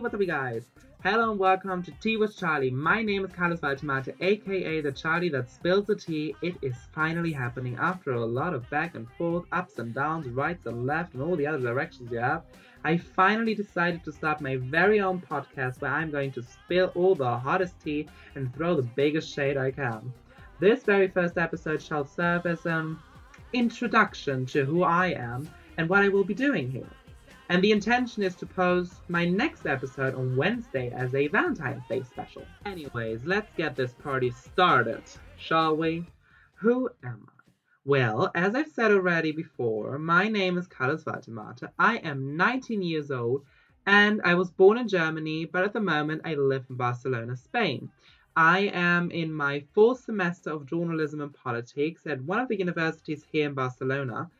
What's up, you guys? Hello and welcome to Tea with Charlie. My name is Carlos Valtimata, aka the Charlie that spills the tea. It is finally happening after a lot of back and forth, ups and downs, rights and left, and all the other directions you have. I finally decided to start my very own podcast where I'm going to spill all the hottest tea and throw the biggest shade I can. This very first episode shall serve as an introduction to who I am and what I will be doing here. And the intention is to post my next episode on Wednesday as a Valentine's Day special. Anyways, let's get this party started, shall we? Who am I? Well, as I've said already before, my name is Carlos Valtimata. I am 19 years old and I was born in Germany, but at the moment I live in Barcelona, Spain. I am in my fourth semester of journalism and politics at one of the universities here in Barcelona.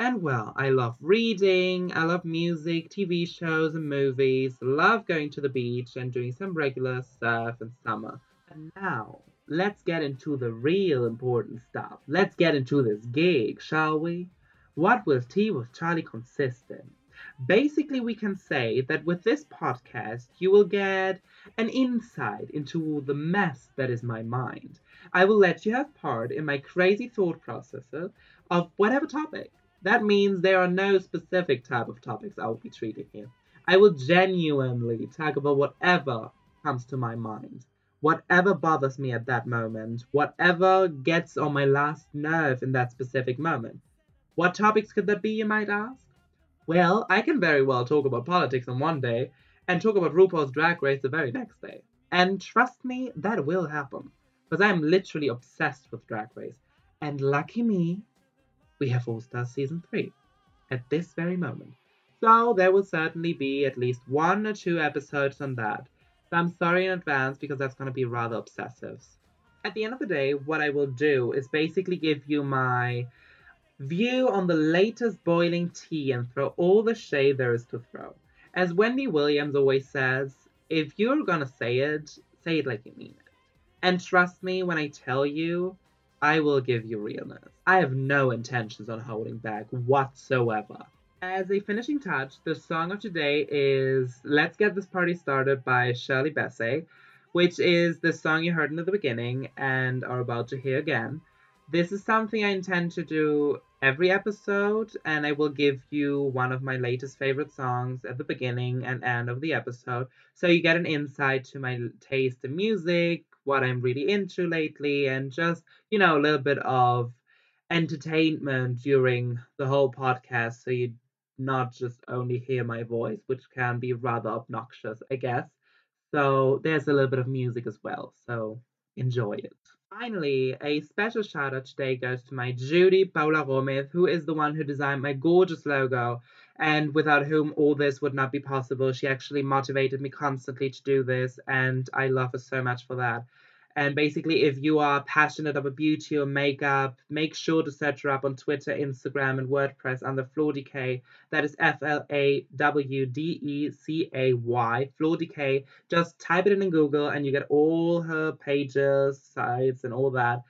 And well, I love reading, I love music, TV shows, and movies, love going to the beach and doing some regular surf in summer. And now, let's get into the real important stuff. Let's get into this gig, shall we? What will Tea with Charlie consist in? Basically, we can say that with this podcast, you will get an insight into the mess that is my mind. I will let you have part in my crazy thought processes of whatever topic. That means there are no specific type of topics I will be treating here. I will genuinely talk about whatever comes to my mind, whatever bothers me at that moment, whatever gets on my last nerve in that specific moment. What topics could that be, you might ask? Well, I can very well talk about politics on one day and talk about RuPaul's Drag Race the very next day. And trust me, that will happen. Because I'm literally obsessed with Drag Race. And lucky me, we have All Stars Season 3 at this very moment. So there will certainly be at least one or two episodes on that. So I'm sorry in advance because that's going to be rather obsessive. At the end of the day, what I will do is basically give you my view on the latest boiling tea and throw all the shade there is to throw. As Wendy Williams always says, if you're gonna say it, say it like you mean it. And trust me when I tell you, I will give you realness. I have no intentions on holding back whatsoever. As a finishing touch, the song of today is Let's Get This Party Started by Shirley Bassey, which is the song you heard in the beginning and are about to hear again. This is something I intend to do every episode, and I will give you one of my latest favorite songs at the beginning and end of the episode, so you get an insight to my taste in music, what I'm really into lately, and just, you know, a little bit of entertainment during the whole podcast, so you not just only hear my voice, which can be rather obnoxious, I guess. So there's a little bit of music as well, so enjoy it. Finally, a special shout out today goes to my Judy Paula Gomez, who is the one who designed my gorgeous logo, and without whom all this would not be possible. She actually motivated me constantly to do this, and I love her so much for that. And basically, if you are passionate about beauty or makeup, make sure to search her up on Twitter, Instagram, and WordPress under Flaw Decay. That is F L A W D E C A Y, Flaw Decay. Just type it in in Google, and you get all her pages, sites, and all that.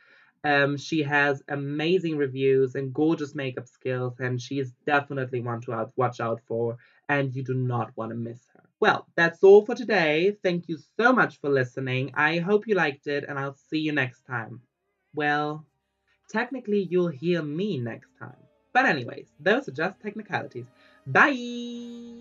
Um, she has amazing reviews and gorgeous makeup skills, and she is definitely one to out- watch out for, and you do not want to miss her. Well, that's all for today. Thank you so much for listening. I hope you liked it, and I'll see you next time. Well, technically, you'll hear me next time. But, anyways, those are just technicalities. Bye!